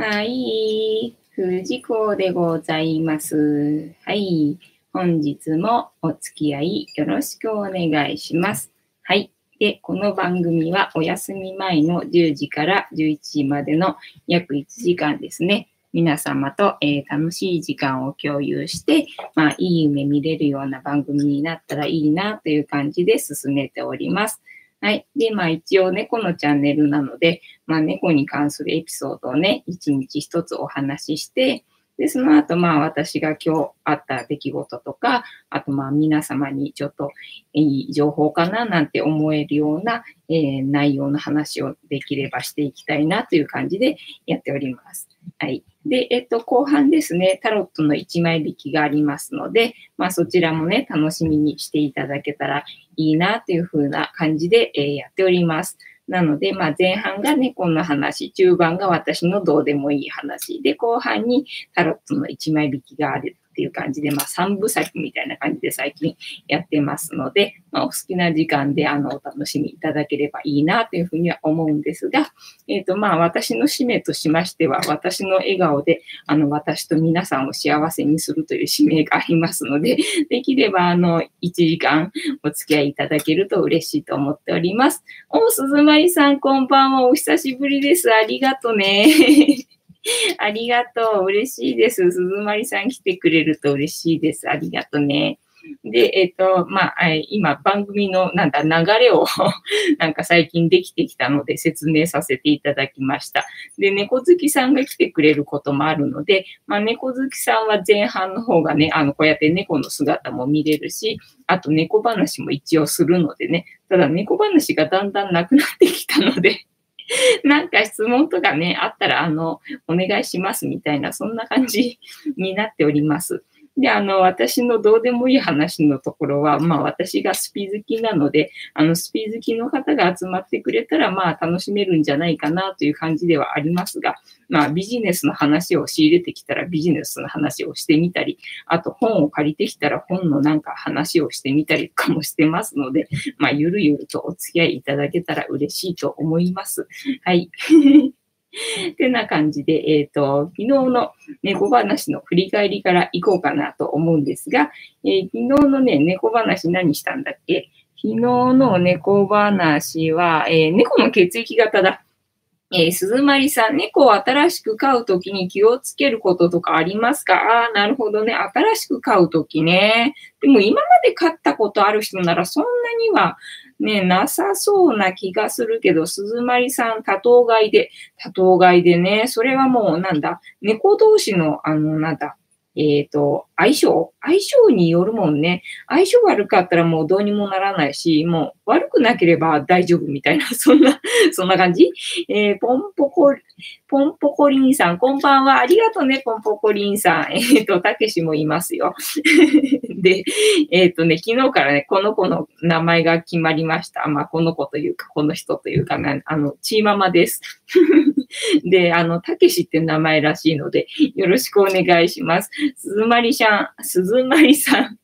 はい。藤子でございます。はい。本日もお付き合いよろしくお願いします。はい。で、この番組はお休み前の10時から11時までの約1時間ですね。皆様と、えー、楽しい時間を共有して、まあ、いい夢見れるような番組になったらいいなという感じで進めております。はい。で、まあ一応猫のチャンネルなので、まあ猫に関するエピソードをね、一日一つお話しして、で、その後、まあ私が今日あった出来事とか、あとまあ皆様にちょっといい情報かななんて思えるような、えー、内容の話をできればしていきたいなという感じでやっております。はい。で、えっと、後半ですね、タロットの1枚引きがありますので、まあそちらもね、楽しみにしていただけたらいいなというふうな感じで、えー、やっております。なので、まあ、前半が猫の話、中盤が私のどうでもいい話、で、後半にタロットの一枚引きがある。っていう感じで、まあ、3部作みたいな感じで最近やってますので、まあ、お好きな時間で、あの、お楽しみいただければいいなというふうには思うんですが、えっ、ー、と、まあ、私の使命としましては、私の笑顔で、あの、私と皆さんを幸せにするという使命がありますので、できれば、あの、1時間お付き合いいただけると嬉しいと思っております。お、鈴まりさん、こんばんは。お久しぶりです。ありがとね。ありがとう。嬉しいです。鈴まさん来てくれると嬉しいです。ありがとね。で、えっ、ー、と、まあ、今番組のなんだ流れを なんか最近できてきたので説明させていただきました。で、猫好きさんが来てくれることもあるので、まあ、猫好きさんは前半の方がね、あの、こうやって猫の姿も見れるし、あと猫話も一応するのでね、ただ猫話がだんだんなくなってきたので なんか質問とかね、あったら、あの、お願いしますみたいな、そんな感じになっております。で、あの、私のどうでもいい話のところは、まあ私がスピ好きなので、あの、スピ好きの方が集まってくれたら、まあ楽しめるんじゃないかなという感じではありますが、まあビジネスの話を仕入れてきたらビジネスの話をしてみたり、あと本を借りてきたら本のなんか話をしてみたりとかもしてますので、まあゆるゆるとお付き合いいただけたら嬉しいと思います。はい。てな感じで、えっ、ー、と、昨日の猫話の振り返りから行こうかなと思うんですが、えー、昨日のね、猫話何したんだっけ？昨日の猫話は、えー、猫の血液型だ。えー、鈴まさん、猫を新しく飼うときに気をつけることとかありますか？ああ、なるほどね。新しく飼うときね。でも今まで飼ったことある人ならそんなにはね、なさそうな気がするけど、鈴まりさん、多頭飼いで、多頭飼いでね、それはもうなんだ、猫同士の、あの、なんだ、えっ、ー、と、相性？相性によるもんね。相性悪かったらもうどうにもならないし、もう悪くなければ大丈夫みたいな、そんな、そんな感じ？えー、ポンポコ、ポンポコリンさん、こんばんは。ありがとうね、ポンポコリンさん。えっ、ー、と、たけしもいますよ。で、えっ、ー、とね、昨日からね、この子の名前が決まりました。まあ、この子というか、この人というか、あの、チーママです。で、あの、たけしって名前らしいので、よろしくお願いします。すずまりしゃん、すずまりさん。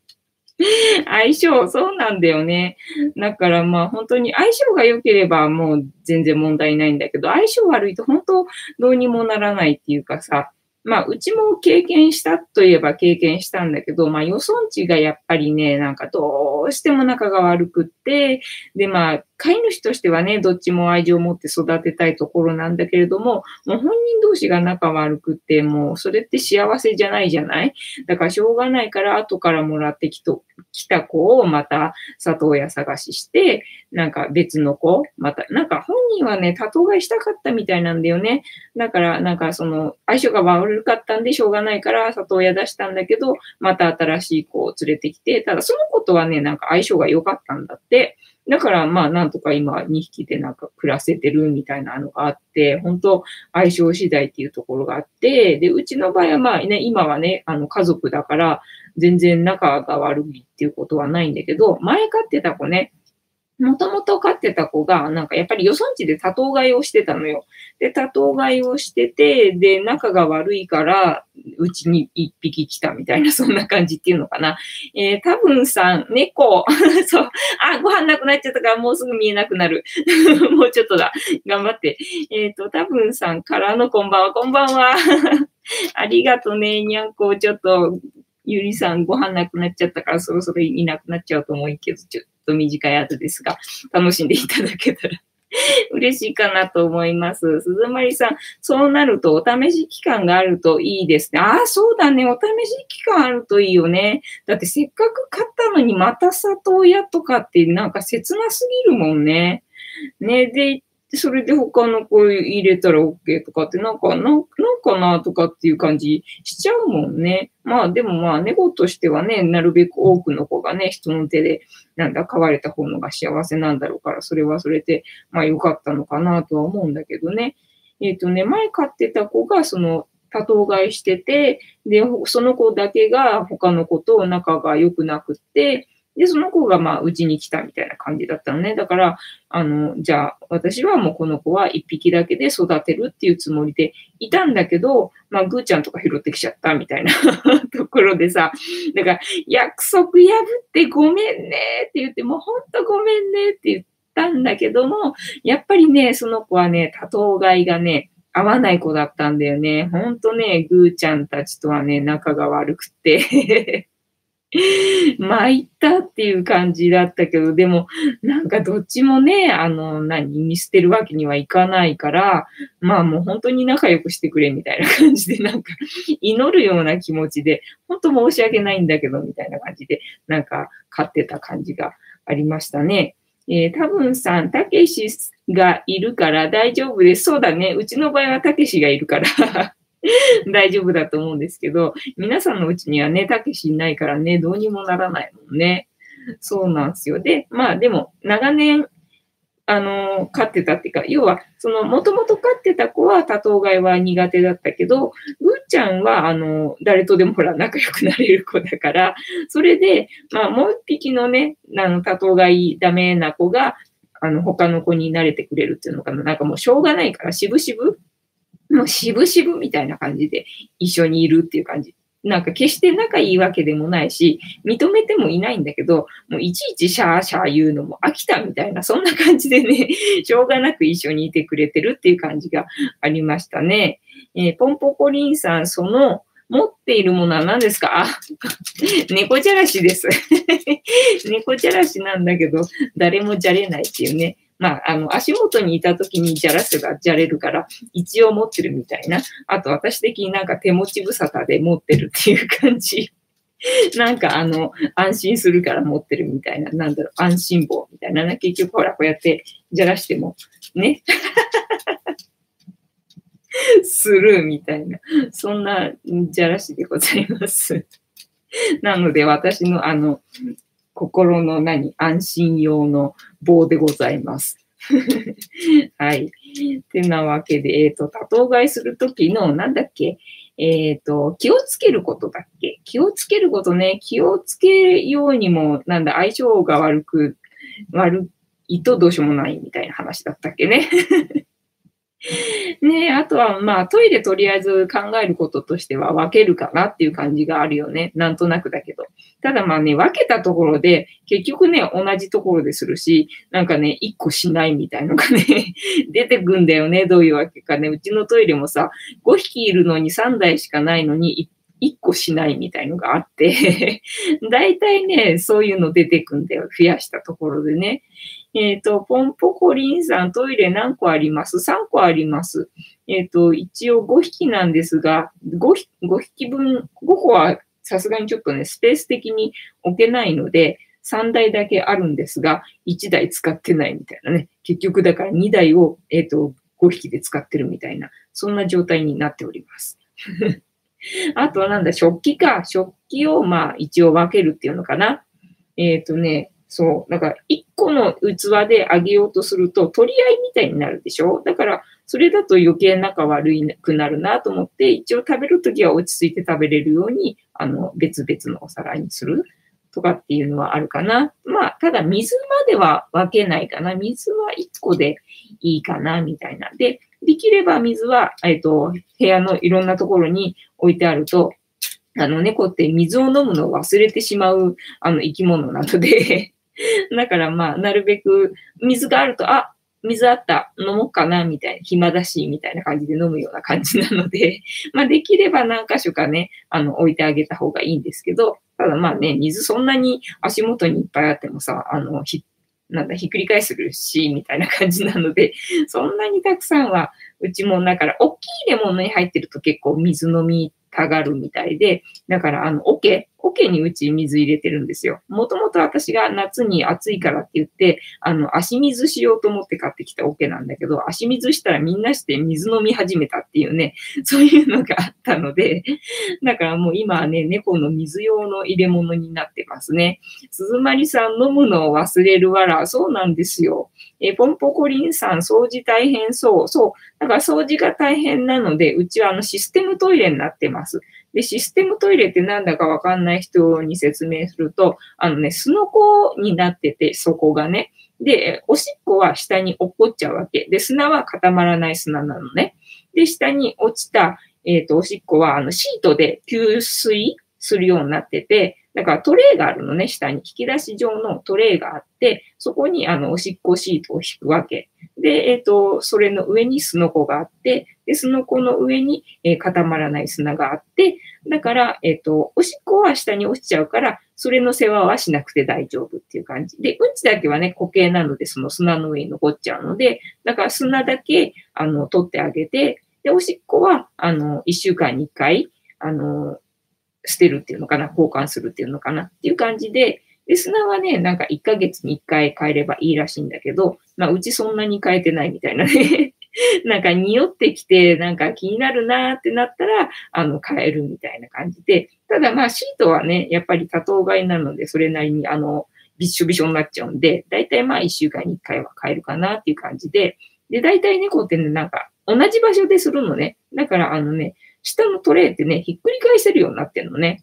相性、そうなんだよね。だからまあ本当に相性が良ければもう全然問題ないんだけど、相性悪いと本当どうにもならないっていうかさ、まあ、うちも経験したといえば経験したんだけど、まあ、予算値がやっぱりね、なんかどうしても仲が悪くって、で、まあ、飼い主としてはね、どっちも愛情を持って育てたいところなんだけれども、もう本人同士が仲悪くって、もうそれって幸せじゃないじゃない？だからしょうがないから後からもらってきと来た子をまた里親探しして、なんか別の子、また、なんか本人はね、多頭飼いしたかったみたいなんだよね。だからなんかその相性が悪かったんでしょうがないから里親出したんだけど、また新しい子を連れてきて、ただその子とはね、なんか相性が良かったんだって。だから、まあ、なんとか今2匹でなんか暮らせてるみたいなのがあって、本当相性次第っていうところがあって、で、うちの場合はまあね、今はね、あの家族だから全然仲が悪いっていうことはないんだけど、前飼ってた子ね、もともと飼ってた子が、なんかやっぱり予算地で多頭飼いをしてたのよ。で、多頭飼いをしてて、で、仲が悪いから、うちに一匹来たみたいな、そんな感じっていうのかな。えー、多分さん、猫。そう。あ、ご飯なくなっちゃったからもうすぐ見えなくなる。もうちょっとだ。頑張って。えっ、ー、と、多分さんからのこんばんは、こんばんは。ありがとね、にゃんこ。ちょっと、ゆりさんご飯なくなっちゃったからそろそろいなくなっちゃうと思うけど、ちょっと短いやつですが、楽しんでいただけたら 嬉しいかなと思います。鈴まりさん、そうなるとお試し期間があるといいですね。ああ、そうだね。お試し期間あるといいよね。だってせっかく買ったのにまた里親とかってなんか切なすぎるもんね。ね、で、それで他の子入れたら OK とかって、なんか、なんなんかなとかっていう感じしちゃうもんね。まあでもまあ猫としてはね、なるべく多くの子がね、人の手で、なんだ、飼われた方のが幸せなんだろうから、それはそれで、まあ良かったのかなとは思うんだけどね。えっ、ー、とね、前飼ってた子が、その、多頭飼いしてて、で、その子だけが他の子と仲が良くなくって、で、その子がまあ、うちに来たみたいな感じだったのね。だから、あの、じゃあ、私はもうこの子は一匹だけで育てるっていうつもりでいたんだけど、まあ、ぐーちゃんとか拾ってきちゃったみたいな ところでさ、だから、約束破ってごめんねって言って、もうほんとごめんねって言ったんだけども、やっぱりね、その子はね、多頭飼いがね、合わない子だったんだよね。ほんとね、ぐーちゃんたちとはね、仲が悪くて 参ったっていう感じだったけど、でも、なんかどっちもね、あの、何、見捨てるわけにはいかないから、まあもう本当に仲良くしてくれみたいな感じで、なんか、祈るような気持ちで、本当申し訳ないんだけど、みたいな感じで、なんか、飼ってた感じがありましたね。えー、多分さん、たけしがいるから大丈夫です。そうだね。うちの場合はたけしがいるから 大丈夫だと思うんですけど、皆さんのうちにはね、たけしいないからね、どうにもならないもんね。そうなんですよ。で、まあでも、長年、あの、飼ってたっていうか、要は、その、もともと飼ってた子は多頭飼いは苦手だったけど、ぐーちゃんは、あの、誰とでもほら、仲良くなれる子だから、それで、まあ、もう一匹のね、あの、多頭飼いダメな子が、あの、他の子に慣れてくれるっていうのかな。なんかもうしょうがないから、しぶしぶもう渋々みたいな感じで一緒にいるっていう感じ。なんか決して仲いいわけでもないし、認めてもいないんだけど、もういちいちシャーシャー言うのも飽きたみたいな、そんな感じでね、しょうがなく一緒にいてくれてるっていう感じがありましたね。えー、ポンポコリンさん、その、持っているものは何ですか？猫じゃらしです。猫じゃらしなんだけど、誰もじゃれないっていうね。まあ、あの、足元にいた時にじゃらせばじゃれるから、一応持ってるみたいな。あと、私的になんか手持ち無沙汰で持ってるっていう感じ。なんかあの、安心するから持ってるみたいな、なんだろう、安心棒みたいな。結局ほら、こうやってじゃらしても、ね。するみたいな。そんなじゃらしでございます。なので、私のあの、心の何、安心用の棒でございます。はい。てなわけで、えっ、ー、と、多頭飼いするときの、なんだっけ、えっ、ー、と、気をつけることだっけ？気をつけることね、気をつけようにも、なんだ、相性が悪く、悪いとどうしようもないみたいな話だったっけね。ねあとは、まあ、トイレとりあえず考えることとしては分けるかなっていう感じがあるよね。なんとなくだけど。ただまあね、分けたところで、結局ね、同じところでするし、なんかね、1個しないみたいのがね 出てくんだよね。どういうわけかね。うちのトイレもさ、5匹いるのに3台しかないのに、1個しないみたいのがあって 大体ね、そういうの出てくんだよ。増やしたところでね。えっ、ー、と、ポンポコリンさん、トイレ何個あります ?3 個あります。えっ、ー、と、一応5匹なんですが、5, 5匹分、5個はさすがにちょっとね、スペース的に置けないので、3台だけあるんですが、1台使ってないみたいなね。結局だから2台を、えっ、ー、と、5匹で使ってるみたいな、そんな状態になっております。あとはなんだ、食器か。食器をまあ一応分けるっていうのかな。えっ、ー、とね、そう。だから、一個の器であげようとすると、取り合いみたいになるでしょ？だから、それだと余計仲悪くなるなと思って、一応食べるときは落ち着いて食べれるように、あの、別々のお皿にするとかっていうのはあるかな。まあ、ただ水までは分けないかな。水は1個でいいかな、みたいな。で、できれば水は、えっ、と、部屋のいろんなところに置いてあると、あの、猫って水を飲むのを忘れてしまう、あの、生き物なので だからまあ、なるべく水があると、あ、水あった、飲もうかな、みたいな、暇だし、みたいな感じで飲むような感じなので、まあ、できれば何箇所かね、あの、置いてあげた方がいいんですけど、ただまあね、水そんなに足元にいっぱいあってもさ、あの、ひ、なんだ、ひっくり返するし、みたいな感じなので、そんなにたくさんは、うちも、だから、大きい入れ物に入ってると結構水飲みたがるみたいで、だから、あの、桶、桶にうち水入れてるんですよ。もともと私が夏に暑いからって言って、あの、足水しようと思って買ってきた桶なんだけど、足水したらみんなして水飲み始めたっていうね、そういうのがあったので、だからもう今はね、猫の水用の入れ物になってますね。鈴まりさん飲むのを忘れるわら、そうなんですよ。えポンポコリンさん掃除大変そう。そう。だから掃除が大変なので、うちはあのシステムトイレになってます。で、システムトイレってなんだかわかんない人に説明すると、あのね、すのこになってて、そこがね。で、おしっこは下に落っこっちゃうわけ。で、砂は固まらない砂なのね。で、下に落ちた、えっ、ー、と、おしっこは、あの、シートで吸水するようになってて、だからトレイがあるのね、下に。引き出し状のトレイがあって、そこにあの、おしっこシートを引くわけ。で、えっ、ー、と、それの上にすのこがあって、で、その子の上に、えー、固まらない砂があって、だから、えっ、ー、と、おしっこは下に落ちちゃうから、それの世話はしなくて大丈夫っていう感じ。で、うんちだけはね、固形なので、その砂の上に残っちゃうので、だから砂だけ、あの、取ってあげて、で、おしっこは、あの、一週間に一回、あの、捨てるっていうのかな、交換するっていうのかなっていう感じで、で、砂はね、なんか1ヶ月に1回変えればいいらしいんだけど、まあ、うちそんなに変えてないみたいなね。なんか匂ってきて、なんか気になるなーってなったら、あの、変えるみたいな感じで。ただまあ、シートはね、やっぱり多頭飼いなので、それなりに、あの、びっしょびしょになっちゃうんで、だいたいまあ、1週間に1回は変えるかなっていう感じで。で、だいたい猫ってね、なんか、同じ場所でするのね。だから、あのね、下のトレイってね、ひっくり返せるようになってるのね。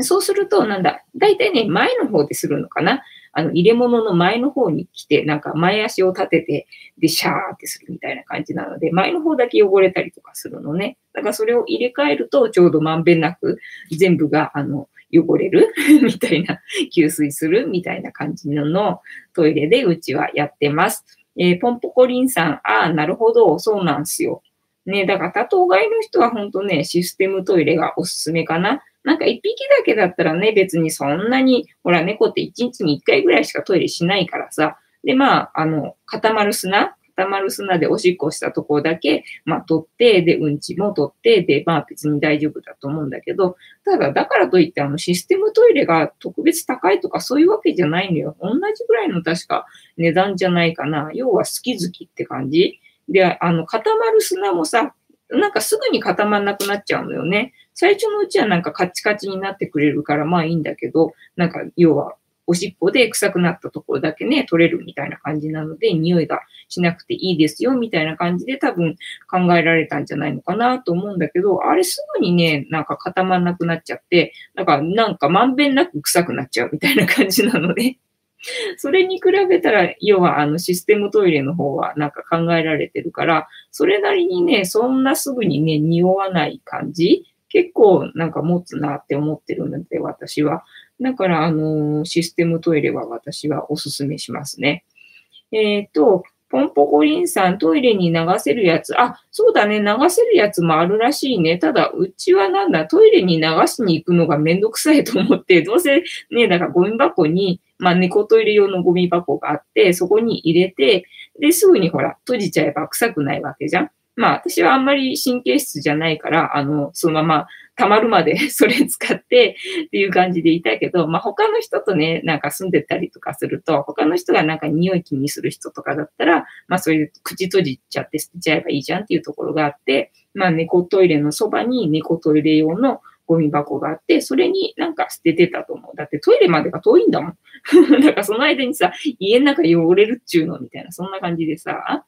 そうすると、なんだ、だいたいね、前の方でするのかな。あの、入れ物の前の方に来て、なんか前足を立てて、で、シャーってするみたいな感じなので、前の方だけ汚れたりとかするのね。だからそれを入れ替えると、ちょうどまんべんなく全部が、あの、汚れる みたいな、吸水するみたいな感じののトイレでうちはやってます。えー、ポンポコリンさん、ああ、なるほど、そうなんすよ。ね、だから多頭飼いの人は本当ね、システムトイレがおすすめかな。なんか一匹だけだったらね、別にそんなに、ほら、猫って一日に一回ぐらいしかトイレしないからさ。で、まあ、あの、固まる砂固まる砂でおしっこしたとこだけ、まあ、取って、で、うんちも取って、で、まあ、別に大丈夫だと思うんだけど、ただ、だからといって、あの、システムトイレが特別高いとかそういうわけじゃないのよ。同じぐらいの確か値段じゃないかな。要は好き好きって感じ。で、あの、固まる砂もさ、なんかすぐに固まんなくなっちゃうのよね。最初のうちはなんかカチカチになってくれるからまあいいんだけど、なんか要はおしっこで臭くなったところだけね、取れるみたいな感じなので、匂いがしなくていいですよ、みたいな感じで多分考えられたんじゃないのかなと思うんだけど、あれすぐにね、なんか固まんなくなっちゃって、なんか、なんかまんべんなく臭くなっちゃうみたいな感じなので、それに比べたら、要はあのシステムトイレの方はなんか考えられてるから、それなりにね、そんなすぐにね、匂わない感じ結構なんか持つなって思ってるので、私は。だから、あの、システムトイレは私はおすすめしますね。えっ、ー、と、ポンポコリンさん、トイレに流せるやつ。あ、そうだね。流せるやつもあるらしいね。ただ、うちはなんだ、トイレに流しに行くのがめんどくさいと思って、どうせね、だからゴミ箱に、まあ猫トイレ用のゴミ箱があって、そこに入れて、で、すぐにほら、閉じちゃえば臭くないわけじゃん。まあ私はあんまり神経質じゃないから、あの、そのまま溜まるまで それ使ってっていう感じでいたけど、まあ他の人とね、なんか住んでたりとかすると、他の人がなんか匂い気にする人とかだったら、まあそれで口閉じちゃって捨てちゃえばいいじゃんっていうところがあって、まあ猫トイレのそばに猫トイレ用のゴミ箱があって、それになんか捨ててたと思う。だってトイレまでが遠いんだもん。だからその間にさ、家の中汚れるっちゅうのみたいな、そんな感じでさ、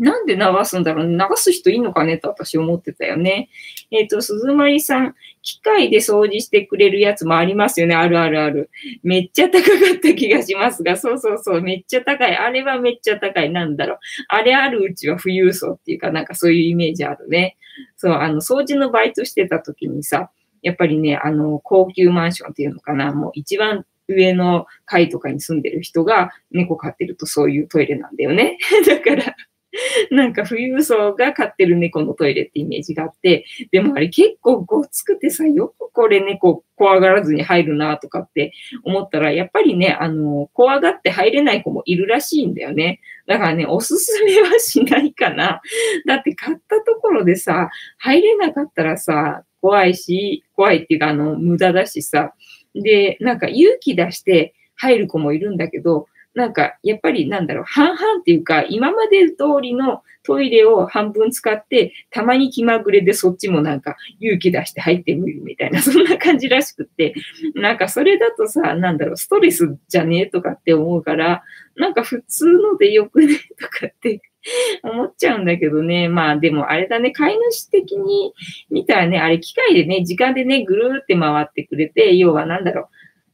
なんで流すんだろうね。流す人いいのかねと私思ってたよね。えっ、ー、と、鈴まさん、機械で掃除してくれるやつもありますよね。あるあるある。めっちゃ高かった気がしますが、そうそうそう、めっちゃ高い。あれはめっちゃ高い。なんだろう。あれあるうちは富裕層っていうか、なんかそういうイメージあるね。そう、あの、掃除のバイトしてた時にさ、やっぱりね、あの、高級マンションっていうのかな。もう一番上の階とかに住んでる人が猫飼ってるとそういうトイレなんだよね。だから、なんか富裕層が飼ってる猫のトイレってイメージがあって、でもあれ結構ごつくてさ、よくこれ猫怖がらずに入るなとかって思ったら、やっぱりね、あの、怖がって入れない子もいるらしいんだよね。だからね、おすすめはしないかな。だって買ったところでさ、入れなかったらさ、怖いし、怖いっていうか、あの、無駄だしさ。で、なんか勇気出して入る子もいるんだけど、なんか、やっぱりなんだろう、半々っていうか、今まで通りのトイレを半分使って、たまに気まぐれでそっちもなんか勇気出して入ってみるみたいな、そんな感じらしくって、なんかそれだとさ、なんだろう、ストレスじゃねえとかって思うから、なんか普通のでよくねとかって 思っちゃうんだけどね。まあでもあれだね、飼い主的に見たらね、あれ機械でね、時間でね、ぐるーって回ってくれて、要はなんだろ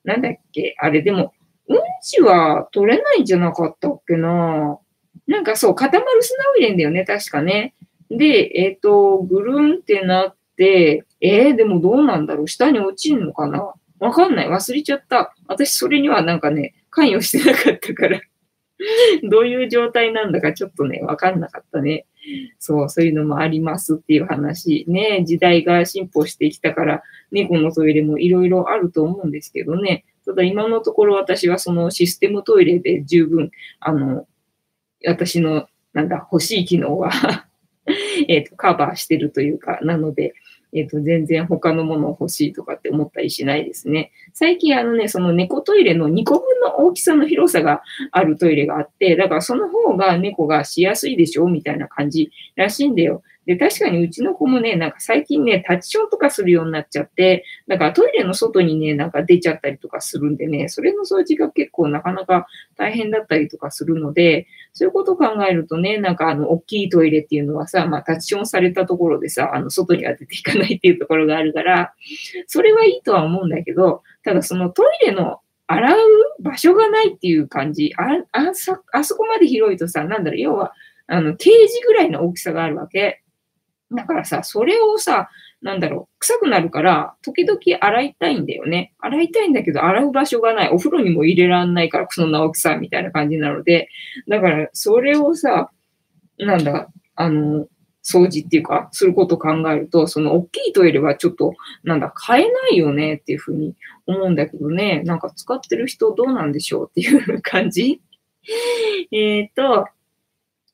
う、なんだっけ、あれでも、うんちは取れないんじゃなかったっけななんかそう、固まる砂を入れんだよね、確かね。で、えっ、ー、と、ぐるんってなって、えー、でもどうなんだろう下に落ちんのかなわかんない。忘れちゃった。私、それにはなんかね、関与してなかったから どういう状態なんだかちょっとね、わかんなかったね。そう、そういうのもありますっていう話。ね、時代が進歩してきたから、猫のトイレもいろいろあると思うんですけどね。ただ今のところ私はそのシステムトイレで十分、あの、私の、なんだ、欲しい機能は えっと、カバーしてるというか、なので、えっ、と、全然他のもの欲しいとかって思ったりしないですね。最近あのね、その猫トイレの2個分の大きさの広さがあるトイレがあって、だからその方が猫がしやすいでしょみたいな感じらしいんだよ。で、確かにうちの子もね、なんか最近ね、タッチションとかするようになっちゃって、だからトイレの外にね、なんか出ちゃったりとかするんでね、それの掃除が結構なかなか大変だったりとかするので、そういうことを考えるとね、なんかあの、大きいトイレっていうのはさ、まあタッションされたところでさ、あの、外には出ていかないっていうところがあるから、それはいいとは思うんだけど、ただそのトイレの洗う場所がないっていう感じ、あ、あそ、あそこまで広いとさ、なんだろう、要は、あの、ケージぐらいの大きさがあるわけ。だからさ、それをさ、なんだろう、臭くなるから、時々洗いたいんだよね。洗いたいんだけど、洗う場所がない。お風呂にも入れらんないから、そんな大きさみたいな感じなので、だから、それをさ、なんだ、あの、掃除っていうか、することを考えると、その大きいトイレはちょっと、なんだ、買えないよねっていうふうに思うんだけどね、なんか使ってる人どうなんでしょうっていう感じえっと、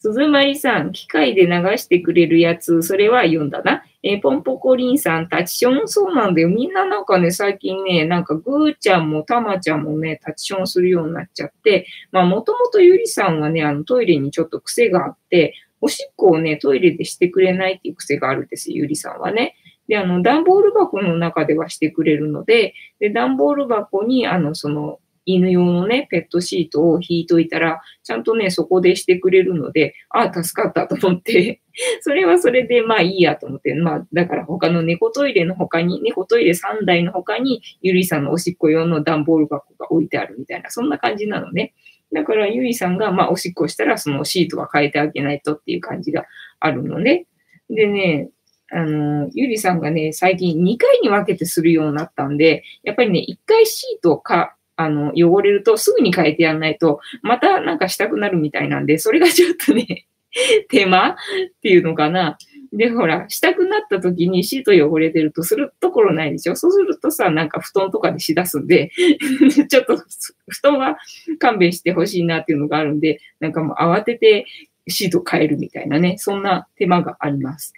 鈴まさん、機械で流してくれるやつ、それは読んだな。えー、ポンポコリンさん、タチション、そうなんだよ。みんななんかね、最近ね、なんかぐーちゃんもたまちゃんもね、タチションするようになっちゃって、まあ、もともとゆりさんはね、あのトイレにちょっと癖があって、おしっこをね、トイレでしてくれないっていう癖があるんです、ゆりさんはね。で、あの、段ボール箱の中ではしてくれるので、で、段ボール箱に、あの、その、犬用のね、ペットシートを引いといたら、ちゃんとね、そこでしてくれるので、ああ、助かったと思って それはそれでまあいいやと思って、まあ、だから他の猫トイレの他に、猫トイレ3台の他に、ゆりさんのおしっこ用の段ボール箱が置いてあるみたいな、そんな感じなのね。だから、ゆりさんが、まあ、おしっこしたら、そのシートは変えてあげないとっていう感じがあるのね。でね、あの、ゆりさんがね、最近2回に分けてするようになったんで、やっぱりね、1回シートをか、あの、汚れるとすぐに変えてやんないと、またなんかしたくなるみたいなんで、それがちょっとね、手間っていうのかな。で、ほら、したくなった時にシート汚れてるとするところないでしょそうするとさ、なんか布団とかでしだすんで ちょっと布団は勘弁してほしいなっていうのがあるんで、なんかもう慌ててシート変えるみたいなね、そんな手間があります。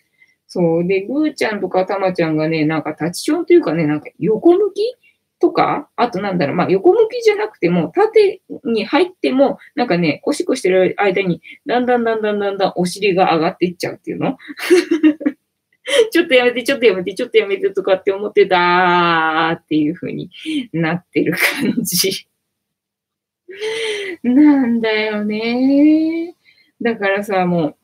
そう。で、ぐーちゃんとかたまちゃんがね、なんか立ちションというかね、なんか横向きとか、あとなんだろう、まあ横向きじゃなくても、縦に入っても、なんかね、おしっこしてる間に、だんだんだんだんだんだんお尻が上がっていっちゃうっていうの？ちょっとやめて、ちょっとやめて、ちょっとやめてとかって思ってたーっていう風になってる感じ。なんだよね。だからさ、も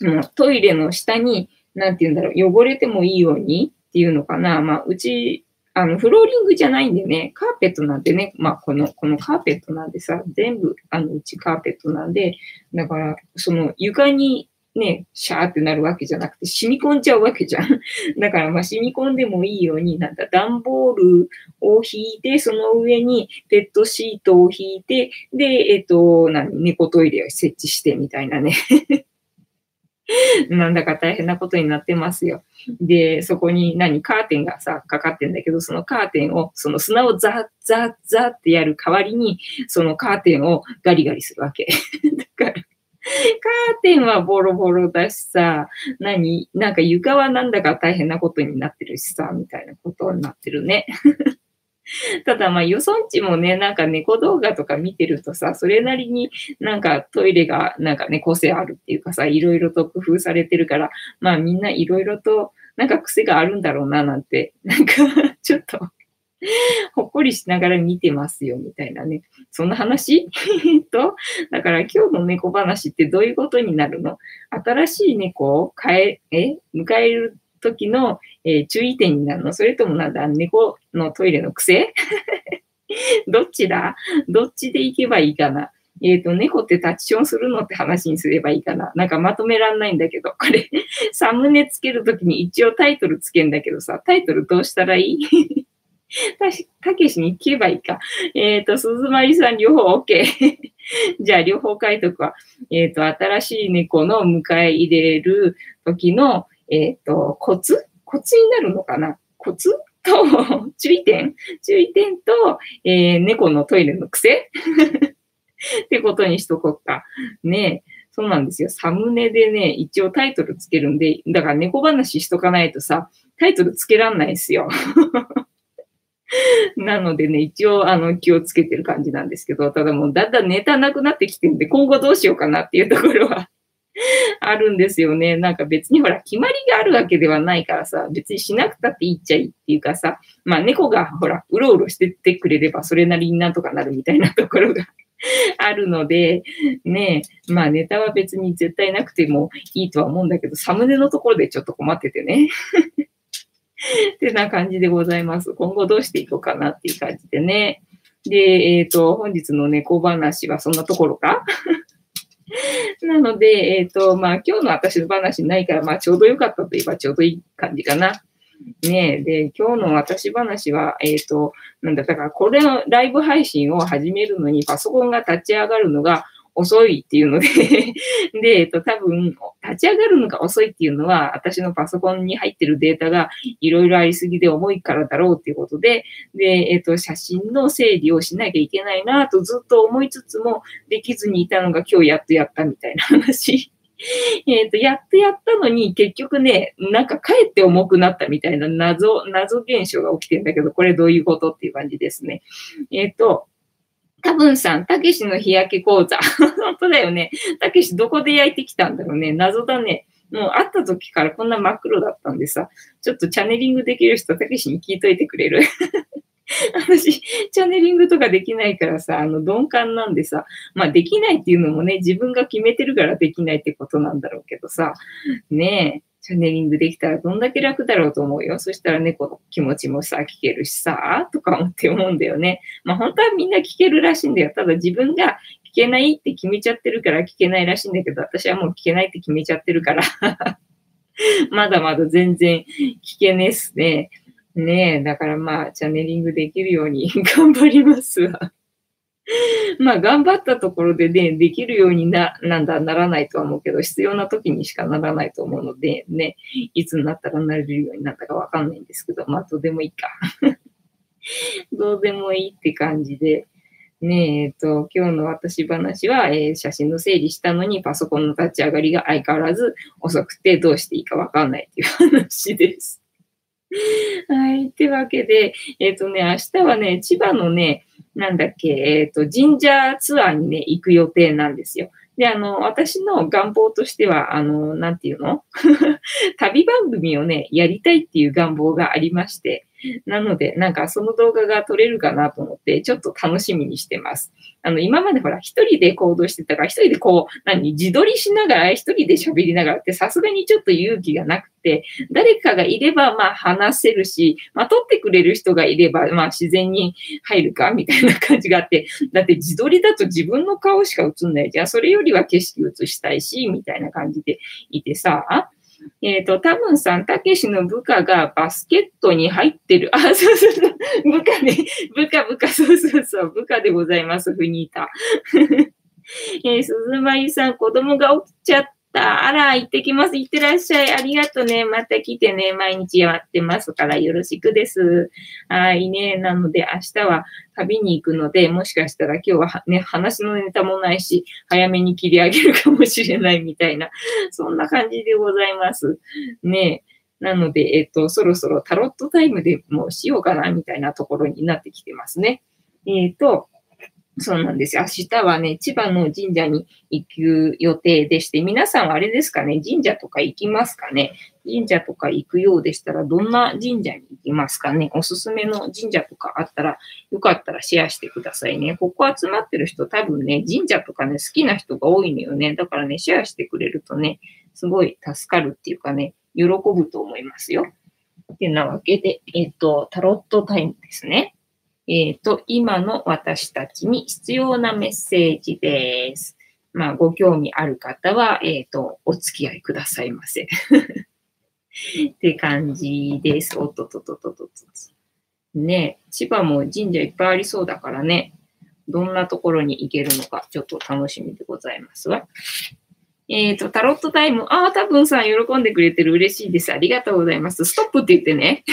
う、もうトイレの下に、なんて言うんだろう、汚れてもいいようにっていうのかな。まあ、うち、あの、フローリングじゃないんでね、カーペットなんてね、まあ、この、このカーペットなんでさ、全部、あの、うちカーペットなんで、だから、その床にね、シャーってなるわけじゃなくて、染み込んじゃうわけじゃん。だから、まあ、染み込んでもいいように、なんだ、段ボールを引いて、その上にペットシートを引いて、で、えっ、と、何、猫トイレを設置してみたいなね。なんだか大変なことになってますよ。で、そこに何、カーテンがさ、かかってんだけど、そのカーテンを、その砂をザッザッザッってやる代わりに、そのカーテンをガリガリするわけ。だから、カーテンはボロボロだしさ、何なんか床はなんだか大変なことになってるしさ、みたいなことになってるね。ただまあ、よそんちもね、なんか猫動画とか見てるとさ、それなりになんかトイレがなんかね、個性あるっていうかさ、いろいろと工夫されてるから、まあみんないろいろとなんか癖があるんだろうななんて、なんか ちょっとほっこりしながら見てますよ、みたいなね。そんな話？と、だから今日の猫話ってどういうことになるの？新しい猫を変え、え？迎える時の、えー、注意点になるの？それともなんだ、猫のトイレの癖？どっちだ？どっちで行けばいいかな？えっ、ー、と、猫ってタッチションするのって話にすればいいかな？なんかまとめらんないんだけど、これ、サムネつけるときに一応タイトルつけんだけどさ、タイトルどうしたらいい？たたけしに聞けばいいか。えっ、ー、と、鈴まりさん両方 OK。じゃあ両方書いとくわ。えっ、ー、と、新しい猫の迎え入れる時の、えっ、ー、と、コツ？コツになるのかな？コツ？と、注意点？注意点と、えー、猫のトイレの癖？ってことにしとこうか。ねえ。そうなんですよ。サムネでね、一応タイトルつけるんで、だから猫話しとかないとさ、タイトルつけらんないですよ。なのでね、一応、あの、気をつけてる感じなんですけど、ただもう、だんだんネタなくなってきてるんで、今後どうしようかなっていうところは あるんですよね。なんか別にほら、決まりがあるわけではないからさ、別にしなくたっていいっちゃいいっていうかさ、まあ猫がほら、うろうろしてってくれればそれなりになんとかなるみたいなところが あるので、ねまあネタは別に絶対なくてもいいとは思うんだけど、サムネのところでちょっと困っててね。ってな感じでございます。今後どうしていこうかなっていう感じでね。で、えっ、ー、と、本日の猫話はそんなところか なので、えっ、ー、と、まあ、今日の私の話ないから、まあ、ちょうどよかったといえばちょうどいい感じかな。ねで、今日の私話は、えっ、ー、と、なんだ、だからこれのライブ配信を始めるのにパソコンが立ち上がるのが遅いっていうので で、えっと、多分、立ち上がるのが遅いっていうのは、私のパソコンに入ってるデータがいろいろありすぎで重いからだろうっていうことで、で、えっと、写真の整理をしなきゃいけないなとずっと思いつつも、できずにいたのが今日やっとやったみたいな話。えっと、やっとやったのに、結局ね、なんかかえって重くなったみたいな謎、謎現象が起きてんだけど、これどういうことっていう感じですね。えっと、多分さん、たけしの日焼け講座。本当だよね。たけしどこで焼いてきたんだろうね。謎だね。もう会った時からこんな真っ黒だったんでさ、ちょっとチャネリングできる人、たけしに聞いといてくれる？私、チャネリングとかできないからさ、あの、鈍感なんでさ、まあ、できないっていうのもね、自分が決めてるからできないってことなんだろうけどさ、ねえ、チャネリングできたらどんだけ楽だろうと思うよ。そしたら猫の気持ちもさ、聞けるしさ、とか思って思うんだよね。まあ本当はみんな聞けるらしいんだよ。ただ自分が聞けないって決めちゃってるから聞けないらしいんだけど、私はもう聞けないって決めちゃってるから まだまだ全然聞けねえっすね。ねえ、だからまあ、チャネリングできるように 頑張りますわ まあ、頑張ったところでね、できるようにな、なんだ、ならないとは思うけど、必要な時にしかならないと思うので、ね、いつになったらなれるようになったかわかんないんですけど、まあ、どうでもいいか。どうでもいいって感じで、ねえ、っと、今日の私話は、えー、写真の整理したのにパソコンの立ち上がりが相変わらず遅くてどうしていいかわかんないっていう話です。はい。というわけで、えっ、とね、明日はね、千葉のね、なんだっけ、えっ、ー、と、神社ツアーにね、行く予定なんですよ。で、あの、私の願望としては、あの、なんていうの？旅番組をね、やりたいっていう願望がありまして、なので、なんかその動画が撮れるかなと思って、ちょっと楽しみにしてます。あの、今までほら、一人で行動してたから、一人でこう、何、自撮りしながら、一人で喋りながらって、さすがにちょっと勇気がなくて、誰かがいれば、まあ話せるし、まあ撮ってくれる人がいれば、まあ自然に入るか、みたいな感じがあって、だって自撮りだと自分の顔しか映んないじゃん。それよりは景色映したいし、みたいな感じでいてさ、えっ、ー、と、多分さん、たけしの部下がバスケットに入ってる。あ、そうそうそう。部下ね。部下、部下、そうそうそう。部下でございます、フニータ。えー、鈴まゆさん、子供が起きちゃっ。あら、行ってきます。行ってらっしゃい。ありがとうね。また来てね。毎日やってますからよろしくです。はい、ね。なので、明日は旅に行くので、もしかしたら今日はね、話のネタもないし、早めに切り上げるかもしれないみたいな、そんな感じでございます。ねなので、えっと、そろそろタロットタイムでもしようかな、みたいなところになってきてますね。えっ、と、そうなんですよ。明日はね、千葉の神社に行く予定でして、皆さんあれですかね、神社とか行きますかね？神社とか行くようでしたら、どんな神社に行きますかね？おすすめの神社とかあったら、よかったらシェアしてくださいね。ここ集まってる人多分ね、神社とかね、好きな人が多いのよね。だからね、シェアしてくれるとね、すごい助かるっていうかね、喜ぶと思いますよ。ってなわけで、えっ、と、タロットタイムですね。えっ、ー、と、今の私たちに必要なメッセージです。まあ、ご興味ある方は、えっ、ー、と、お付き合いくださいませ。って感じです。おっとっとっとっとっと。ね千葉も神社いっぱいありそうだからね。どんなところに行けるのか、ちょっと楽しみでございますわ。えっ、ー、と、タロットタイム。ああ、多分さん喜んでくれてる。嬉しいです。ありがとうございます。ストップって言ってね。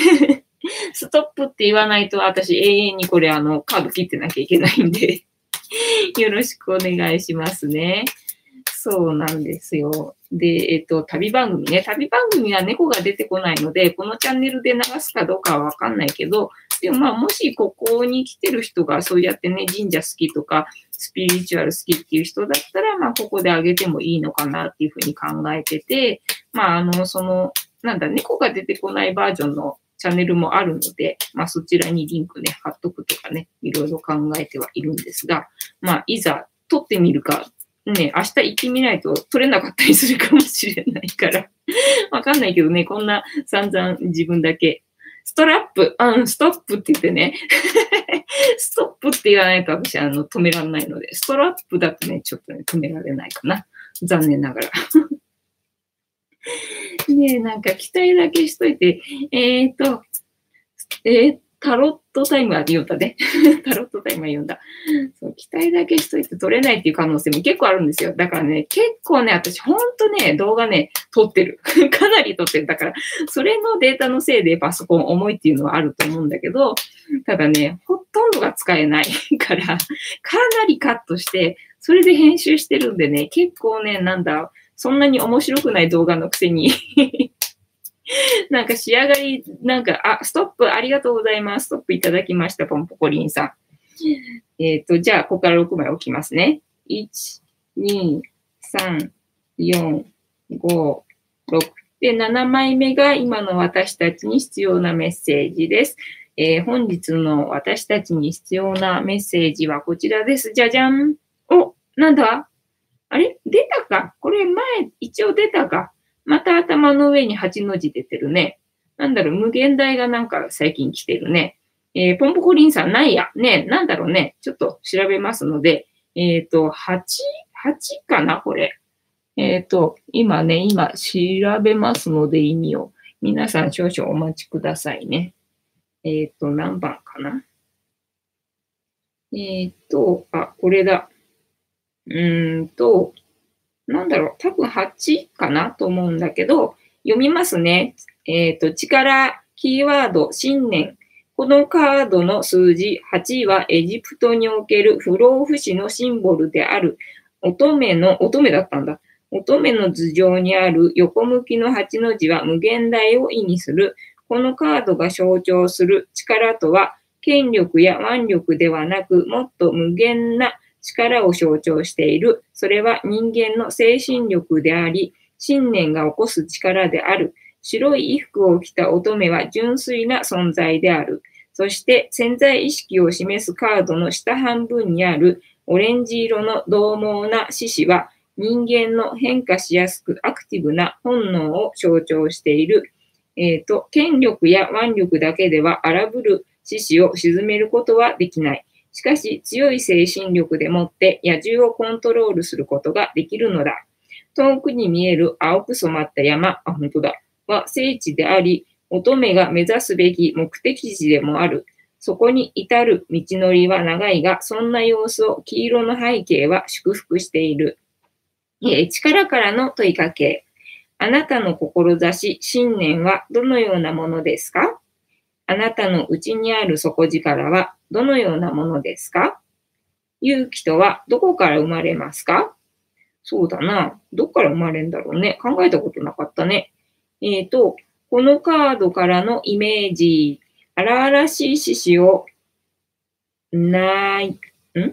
ストップって言わないと私永遠にこれあのカード切ってなきゃいけないんで よろしくお願いしますね。そうなんですよ。で、えっと、旅番組ね。旅番組は猫が出てこないので、このチャンネルで流すかどうかはわかんないけど、でもまあ、もしここに来てる人がそうやってね、神社好きとか、スピリチュアル好きっていう人だったら、まあ、ここであげてもいいのかなっていうふうに考えてて、まあ、あの、その、なんだ、猫が出てこないバージョンのチャンネルもあるので、まあそちらにリンクね、貼っとくとかね、いろいろ考えてはいるんですが、まあいざ撮ってみるか、ね、明日行ってみないと撮れなかったりするかもしれないから わかんないけどね、こんな散々自分だけ、ストラップ、うん、ストップって言ってね ストップって言わないと私、あの、止められないので、ストラップだとね、ちょっとね、止められないかな。残念ながら ねえ、なんか期待だけしといて、えっ、ー、と、えー、タロットタイムは読んだね。タロットタイムは読んだ。そう、期待だけしといて撮れないっていう可能性も結構あるんですよ。だからね、結構ね、私ほんとね、動画ね、撮ってる。かなり撮ってる。だから、それのデータのせいでパソコン重いっていうのはあると思うんだけど、ただね、ほとんどが使えないから、かなりカットして、それで編集してるんでね、結構ね、なんだ、そんなに面白くない動画のくせに なんか仕上がり、なんか、あ、ストップ、ありがとうございます。ストップいただきました、ポンポコリンさん。えっ、ー、と、じゃあ、ここから6枚置きますね。1、2、3、4、5、6。で、7枚目が今の私たちに必要なメッセージです。えー、本日の私たちに必要なメッセージはこちらです。じゃじゃん。お、なんだ？あれ？出たか？これ前、一応出たか？また頭の上に8の字出てるね。なんだろう、無限大がなんか最近来てるね。えー、ポンポコリンさんないや。ね、なんだろうね？ちょっと調べますので、えっ、ー、と、8、8かな？これ。えっ、ー、と、今ね、今調べますので意味を。皆さん少々お待ちくださいね。えっ、と、何番かな？えっ、と、あ、これだ。うんと、なんだろう、多分8かなと思うんだけど、読みますね。えっ、ー、と、力、キーワード、信念。このカードの数字8はエジプトにおける不老不死のシンボルである乙女の、乙女だったんだ。乙女の頭上にある横向きの8の字は無限大を意味する。このカードが象徴する力とは、権力や腕力ではなく、もっと無限な力を象徴している。それは人間の精神力であり、信念が起こす力である。白い衣服を着た乙女は純粋な存在である。そして潜在意識を示すカードの下半分にあるオレンジ色の獰猛な獅子は人間の変化しやすくアクティブな本能を象徴している。えっ、ー、と、権力や腕力だけでは荒ぶる獅子を沈めることはできない。しかし、強い精神力でもって野獣をコントロールすることができるのだ。遠くに見える青く染まった山、あ、本当だ、は聖地であり、乙女が目指すべき目的地でもある。そこに至る道のりは長いが、そんな様子を黄色の背景は祝福している。え、力からの問いかけ。あなたの志、信念はどのようなものですか？あなたの内にある底力はどのようなものですか？勇気とはどこから生まれますか？そうだな。どっから生まれるんだろうね。考えたことなかったね。えっ、ー、と、このカードからのイメージ。荒々しい獅子を、ない、ん？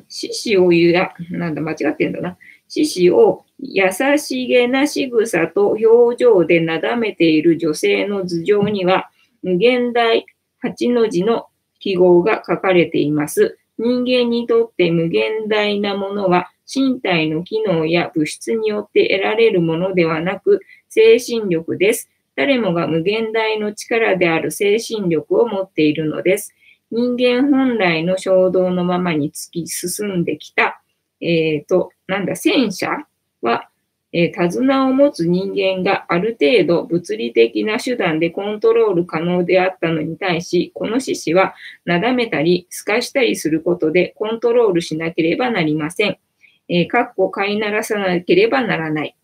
獅子をゆや、なんだ、間違ってんだな。獅子を優しげな仕草と表情でなだめている女性の頭上には、無限大8の字の記号が書かれています。人間にとって無限大なものは身体の機能や物質によって得られるものではなく精神力です。誰もが無限大の力である精神力を持っているのです。人間本来の衝動のままに突き進んできた、えっ、ー、と、なんだ、戦車はえー、手綱を持つ人間がある程度物理的な手段でコントロール可能であったのに対し、この獅子はなだめたり透かしたりすることでコントロールしなければなりません。えー、かっこ飼いならさなければならない。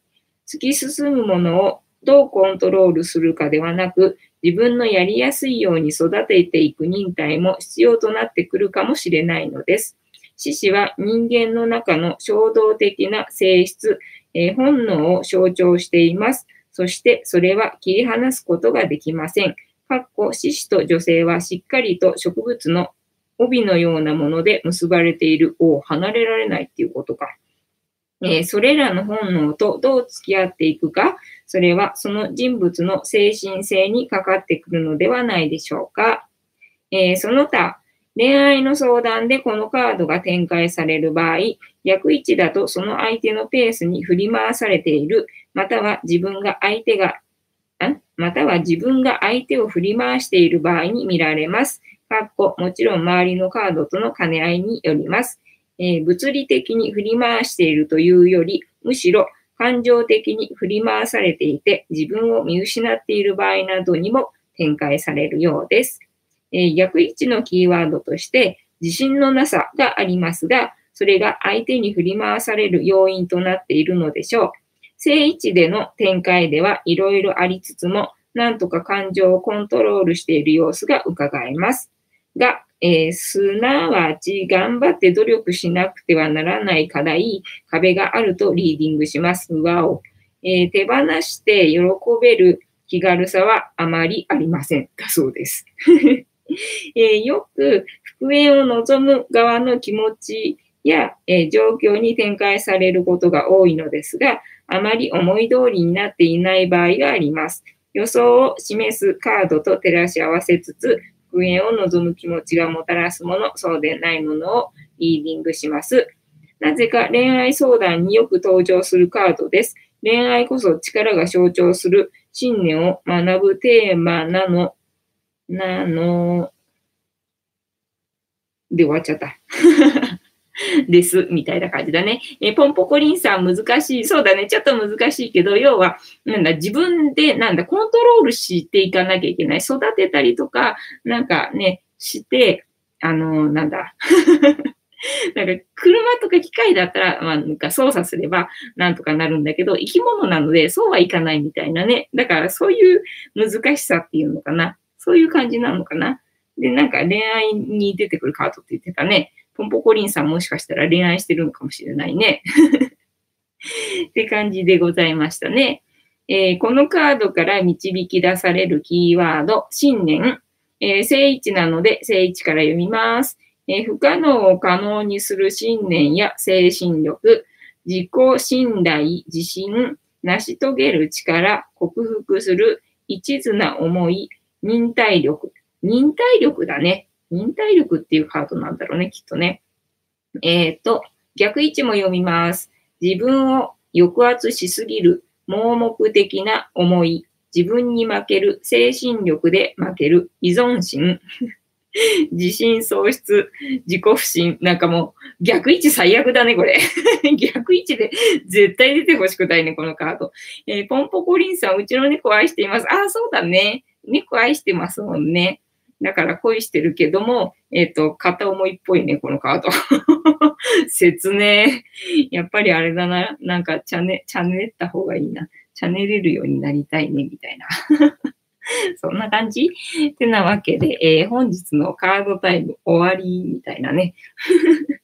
突き進むものをどうコントロールするかではなく、自分のやりやすいように育てていく忍耐も必要となってくるかもしれないのです。獅子は人間の中の衝動的な性質、えー、本能を象徴しています。そしてそれは切り離すことができません。かっこ獅子と女性はしっかりと植物の帯のようなもので結ばれているを離れられないっていうことか。えー、それらの本能とどう付き合っていくか、それはその人物の精神性にかかってくるのではないでしょうか。えー、その他、恋愛の相談でこのカードが展開される場合、逆位置だとその相手のペースに振り回されている、または自分が相手が、または自分が相手を振り回している場合に見られます。かっこもちろん周りのカードとの兼ね合いによります。えー、物理的に振り回しているというより、むしろ感情的に振り回されていて自分を見失っている場合などにも展開されるようです。え、逆位置のキーワードとして、自信のなさがありますが、それが相手に振り回される要因となっているのでしょう。正位置での展開ではいろいろありつつも、なんとか感情をコントロールしている様子が伺えます。が、えー、すなわち頑張って努力しなくてはならない課題、壁があるとリーディングします。わお。えー、手放して喜べる気軽さはあまりありません。だそうです。えー、よく復縁を望む側の気持ちや、えー、状況に展開されることが多いのですが、あまり思い通りになっていない場合があります。予想を示すカードと照らし合わせつつ、復縁を望む気持ちがもたらすもの、そうでないものをリーディングします。なぜか恋愛相談によく登場するカードです。恋愛こそ力が象徴する信念を学ぶテーマなのなの、で終わっちゃった。です、みたいな感じだね。えポンポコリンさん難しい。そうだね。ちょっと難しいけど、要は、なんだ、自分で、なんだ、コントロールしていかなきゃいけない。育てたりとか、なんかね、して、あの、なんだ。なんか、車とか機械だったら、まあ、なんか操作すればなんとかなるんだけど、生き物なので、そうはいかないみたいなね。だから、そういう難しさっていうのかな。そういう感じなのかな。で、なんか恋愛に出てくるカードって言ってたね。ポンポコリンさんもしかしたら恋愛してるのかもしれないね。って感じでございましたね。えー、このカードから導き出されるキーワード、信念。えー、正位置なので、正位置から読みます。えー、不可能を可能にする信念や精神力、自己信頼、自信、成し遂げる力、克服する一途な思い、忍耐力。忍耐力だね。忍耐力っていうカードなんだろうね、きっとね。えっ、ー、と、逆位置も読みます。自分を抑圧しすぎる盲目的な思い、自分に負ける、精神力で負ける、依存心、自信喪失、自己不信。なんかもう逆位置最悪だね、これ。逆位置で絶対出てほしくないね、このカード。えー、ポンポコリンさん、うちの猫愛しています。ああ、そうだね。猫愛してますもんね。だから恋してるけども、えっ、ー、と、片思いっぽいね、このカード。説明。やっぱりあれだな。なんか、チャネ、チャネった方がいいな。チャネれるようになりたいね、みたいな。そんな感じ？ってなわけで、えー、本日のカードタイム終わりみたいなね。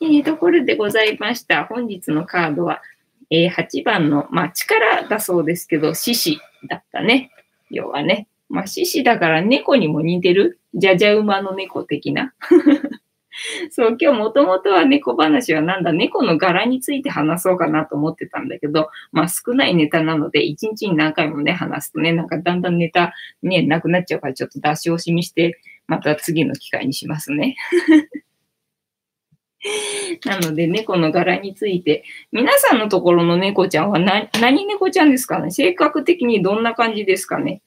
えー、ところでございました。本日のカードは、えー、8番の、まあ、力だそうですけど、獅子だったね。要はね。まあ、獅子だから猫にも似てる？じゃじゃ馬の猫的な？そう、今日もともとは猫話はなんだ、猫の柄について話そうかなと思ってたんだけど、まあ少ないネタなので、一日に何回もね、話すとね、なんかだんだんネタね、なくなっちゃうからちょっと出し惜しみして、また次の機会にしますね。なので、猫の柄について、皆さんのところの猫ちゃんは何何猫ちゃんですかね？性格的にどんな感じですかね？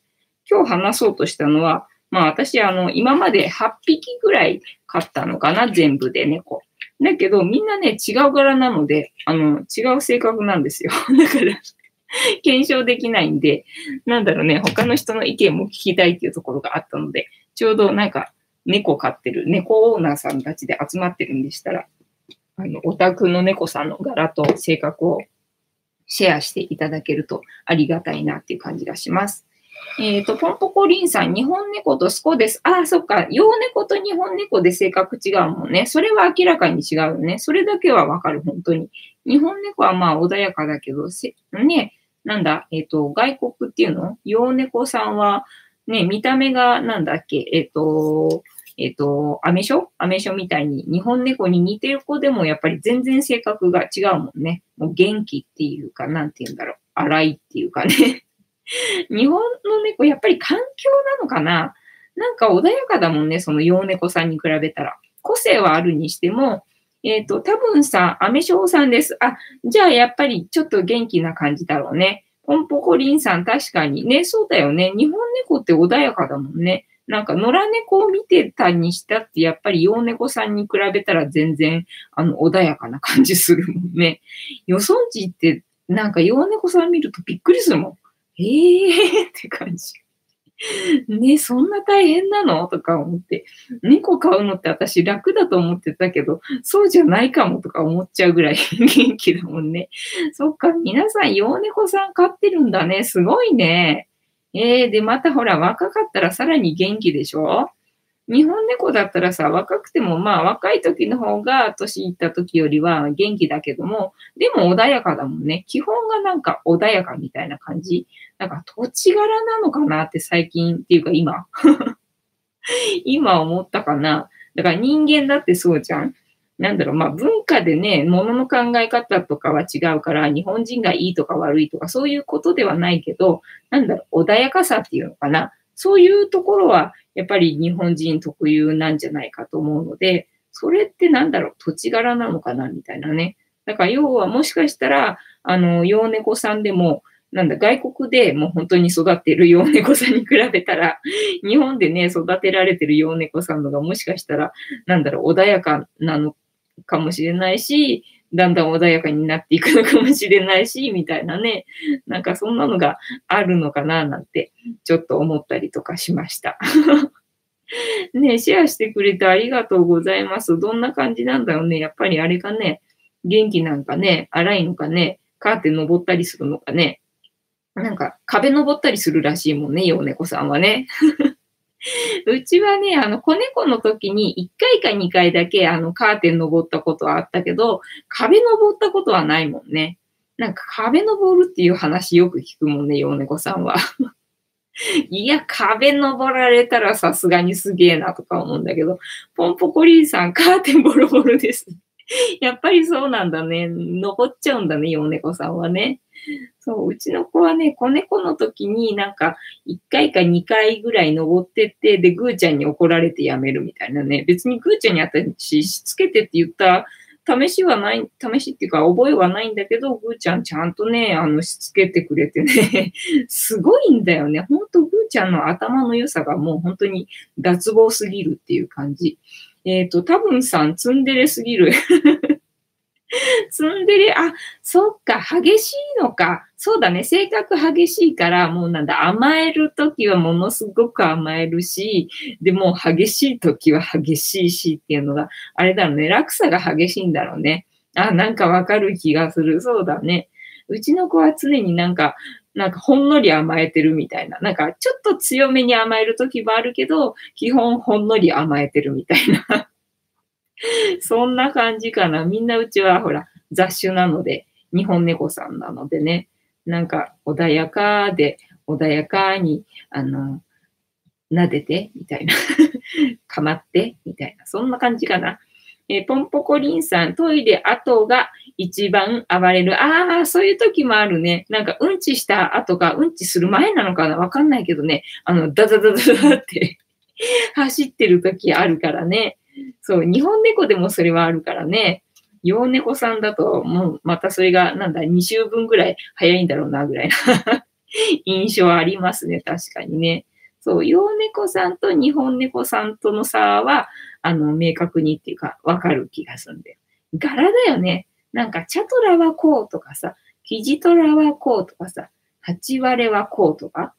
今日話そうとしたのは、まあ私、あの、今まで8匹ぐらい飼ったのかな、全部で猫。だけど、みんなね、違う柄なので、あの、違う性格なんですよ。だから検証できないんで、なんだろうね、他の人の意見も聞きたいっていうところがあったので、ちょうどなんか、猫飼ってる、猫オーナーさんたちで集まってるんでしたら、あの、お宅の猫さんの柄と性格をシェアしていただけるとありがたいなっていう感じがします。えっ、ー、と、ポンポコリンさん、日本猫とスコです。ああ、そっか。洋猫と日本猫で性格違うもんね。それは明らかに違うよね。それだけはわかる、本当に。日本猫はまあ穏やかだけど、ね、なんだ、えっ、ー、と、外国っていうの？洋猫さんは、ね、見た目がなんだっけ、えっ、ー、と、えっ、と、アメ書アメ書みたいに日本猫に似てる子でもやっぱり全然性格が違うもんね。もう元気っていうか、なんて言うんだろう。荒いっていうかね。日本の猫、やっぱり環境なのかな？なんか穏やかだもんね、その洋猫さんに比べたら。個性はあるにしても、えっ、ー、と、多分さ、アメショウさんです。あ、じゃあやっぱりちょっと元気な感じだろうね。ポンポコリンさん確かにね、そうだよね。日本猫って穏やかだもんね。なんか野良猫を見てたにしたって、やっぱり洋猫さんに比べたら全然、あの、穏やかな感じするもんね。よそんちって、なんか洋猫さん見るとびっくりするもん。ええー、って感じ。ね、そんな大変なの？とか思って。猫飼うのって私楽だと思ってたけど、そうじゃないかもとか思っちゃうぐらい 元気だもんね。そっか、皆さん洋猫さん飼ってるんだね。すごいね。えー、で、またほら、若かったらさらに元気でしょ？日本猫だったらさ、若くてもまあ若い時の方が年いった時よりは元気だけども、でも穏やかだもんね。基本がなんか穏やかみたいな感じ。なんか土地柄なのかなって最近っていうか今 今思ったかな。だから人間だってそうじゃん。なんだろう、まあ文化でね、ものの考え方とかは違うから、日本人がいいとか悪いとかそういうことではないけど、なんだろう、穏やかさっていうのかな。そういうところはやっぱり日本人特有なんじゃないかと思うので、それってなんだろう、土地柄なのかなみたいなね。だから要はもしかしたら、あの、洋猫さんでも、なんだ、外国でもう本当に育っている洋猫さんに比べたら、日本でね、育てられてる洋猫さんのがもしかしたら、なんだろう、穏やかなのかもしれないし、だんだん穏やかになっていくのかもしれないし、みたいなね。なんかそんなのがあるのかななんて、ちょっと思ったりとかしました。ねシェアしてくれてありがとうございます。どんな感じなんだろうね。やっぱりあれかね、元気なんかね、荒いのかね、カーテン登ったりするのかね。なんか壁登ったりするらしいもんね、洋猫さんはね。うちはね、あの、子猫の時に1回か2回だけ、あの、カーテン登ったことはあったけど、壁登ったことはないもんね。なんか壁登るっていう話よく聞くもんね、洋猫さんは。いや、壁登られたらさすがにすげえなとか思うんだけど、ポンポコリンさん、カーテンボロボロです。やっぱりそうなんだね。登っちゃうんだね、洋猫さんはね。そう、うちの子はね、子猫の時になんか1回か2回ぐらい登ってって、で、ぐーちゃんに怒られてやめるみたいなね。別にぐーちゃんに私しつけてって言った試しはない、試しっていうか覚えはないんだけど、ぐーちゃんちゃんとね、あの、しつけてくれてね、すごいんだよね。ほんとぐーちゃんの頭の良さがもう本当に脱帽すぎるっていう感じ。えっ、ー、と、多分さん、ツンデレすぎる。ツンデレ、あ、そっか、激しいのか。そうだね、性格激しいから、もうなんだ、甘えるときはものすごく甘えるし、でも激しいときは激しいしっていうのが、あれだろうね、落差が激しいんだろうね。あ、なんかわかる気がする。そうだね。うちの子は常になんか、なんかほんのり甘えてるみたいな。なんかちょっと強めに甘えるときもあるけど、基本ほんのり甘えてるみたいな。そんな感じかな。みんなうちはほら、雑種なので、日本猫さんなのでね、なんか穏やかで、穏やかに、あの、撫でて、みたいな。かまって、みたいな。そんな感じかな。えー、ポンポコリンさん、トイレ後が一番暴れる。ああ、そういう時もあるね。なんか、うんちした後か、うんちする前なのかなわかんないけどね。あの、ダダダダダって 走ってる時あるからね。そう、日本猫でもそれはあるからね。洋猫さんだと、もうまたそれが、なんだ、2週分ぐらい早いんだろうな、ぐらいな 印象ありますね、確かにね。そう、洋猫さんと日本猫さんとの差は、あの、明確にっていうか、わかる気がするんで。柄だよね。なんか、チャトラはこうとかさ、キジトラはこうとかさ、ハチワレはこうとか、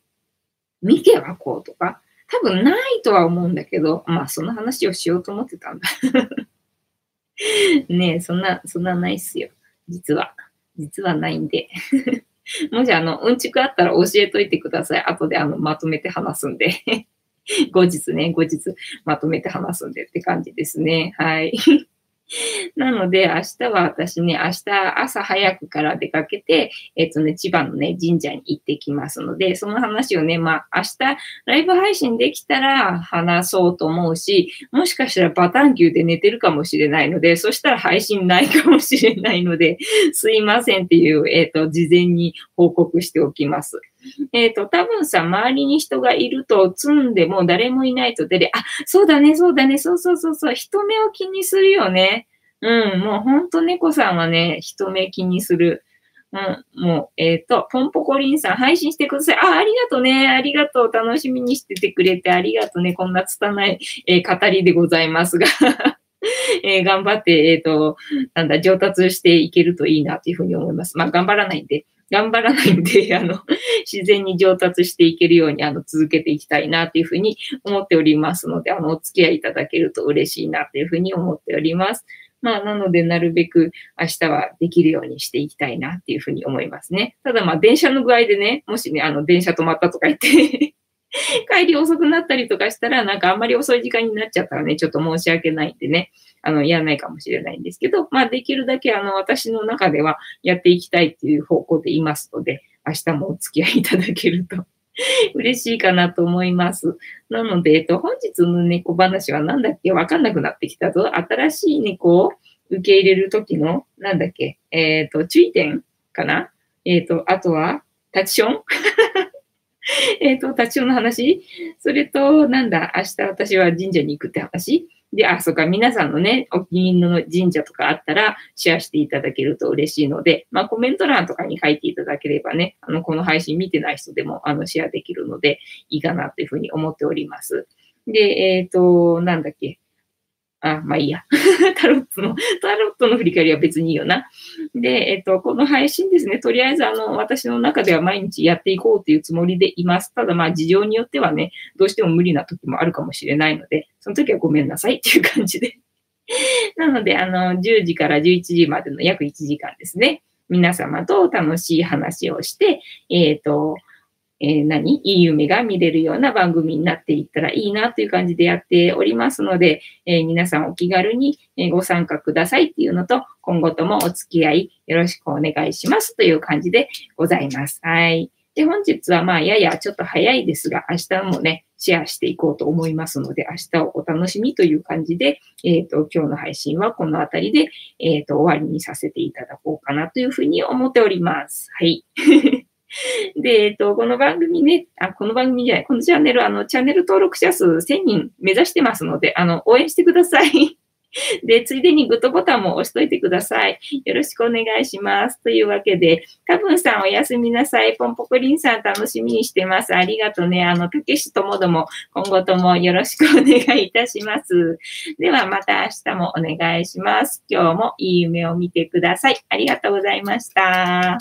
ミケはこうとか、多分ないとは思うんだけど、まあその話をしようと思ってたんだ。ねえ、そんな、そんなないっすよ。実は。実はないんで。もしあの、うんちくあったら教えといてください。後であの、まとめて話すんで。後日ね、後日まとめて話すんでって感じですね。はい。なので、明日は私ね、明日朝早くから出かけて、えっとね、千葉のね、神社に行ってきますので、その話をね、まあ、明日、ライブ配信できたら話そうと思うし、もしかしたらバタン級で寝てるかもしれないので、そしたら配信ないかもしれないので、すいませんっていう、えっと、事前に報告しておきます。えっ、ー、と、多分さ、周りに人がいると積んでも誰もいないと出れ、あ、そうだね、そうだね、そうそうそうそう、人目を気にするよね。うん、もうほんと猫さんはね、人目気にする。うん、もう、えっ、ー、と、ポンポコリンさん配信してください。あ、ありがとうね。ありがとう。楽しみにしててくれてありがとうね。こんな拙い、えー、語りでございますが えー、頑張って、えっ、ー、と、なんだ、上達していけるといいなというふうに思います。まあ、頑張らないんで、頑張らないんで、あの、自然に上達していけるように、あの、続けていきたいなというふうに思っておりますので、あの、お付き合いいただけると嬉しいなというふうに思っております。まあ、なので、なるべく明日はできるようにしていきたいなっていうふうに思いますね。ただ、まあ、電車の具合でね、もしね、あの、電車止まったとか言って 帰り遅くなったりとかしたら、なんかあんまり遅い時間になっちゃったらね、ちょっと申し訳ないんでね、あの、やらないかもしれないんですけど、まあ、できるだけ、あの、私の中ではやっていきたいっていう方向でいますので、明日もお付き合いいただけると 嬉しいかなと思います。なので、えっと、本日の猫話は何だっけわかんなくなってきたぞ。新しい猫を受け入れるときの、なんだっけえっ、ー、と、注意点かなえっ、ー、と、あとは、タッチション？えっと、タッチションの話？それと、なんだ、明日私は神社に行くって話？で、あ、そうか、皆さんのね、お気に入りの神社とかあったら、シェアしていただけると嬉しいので、まあ、コメント欄とかに書いていただければね、あの、この配信見てない人でも、あの、シェアできるので、いいかなというふうに思っております。で、えっ、ー、と、なんだっけ？あ、まあいいや。タロットの、タロットの振り返りは別にいいよな。で、えっと、この配信ですね、とりあえずあの、私の中では毎日やっていこうというつもりでいます。ただまあ事情によってはね、どうしても無理な時もあるかもしれないので、その時はごめんなさいっていう感じで。なので、あの、10時から11時までの約1時間ですね。皆様と楽しい話をして、えっ、ー、と、えー、何？いい夢が見れるような番組になっていったらいいなという感じでやっておりますので、えー、皆さんお気軽にご参加くださいっていうのと、今後ともお付き合いよろしくお願いしますという感じでございます。はい。で、本日はまあ、ややちょっと早いですが、明日もね、シェアしていこうと思いますので、明日をお楽しみという感じで、えっ、ー、と、今日の配信はこのあたりで、えっ、ー、と、終わりにさせていただこうかなというふうに思っております。はい。で、えっ、と、この番組ね、あ、この番組じゃない、このチャンネル、あの、チャンネル登録者数1000人目指してますので、あの、応援してください。で、ついでにグッドボタンも押しといてください。よろしくお願いします。というわけで、多分さんおやすみなさい。ポンポコリンさん楽しみにしてます。ありがとうね。あの、たけしともども今後ともよろしくお願いいたします。ではまた明日もお願いします。今日もいい夢を見てください。ありがとうございました。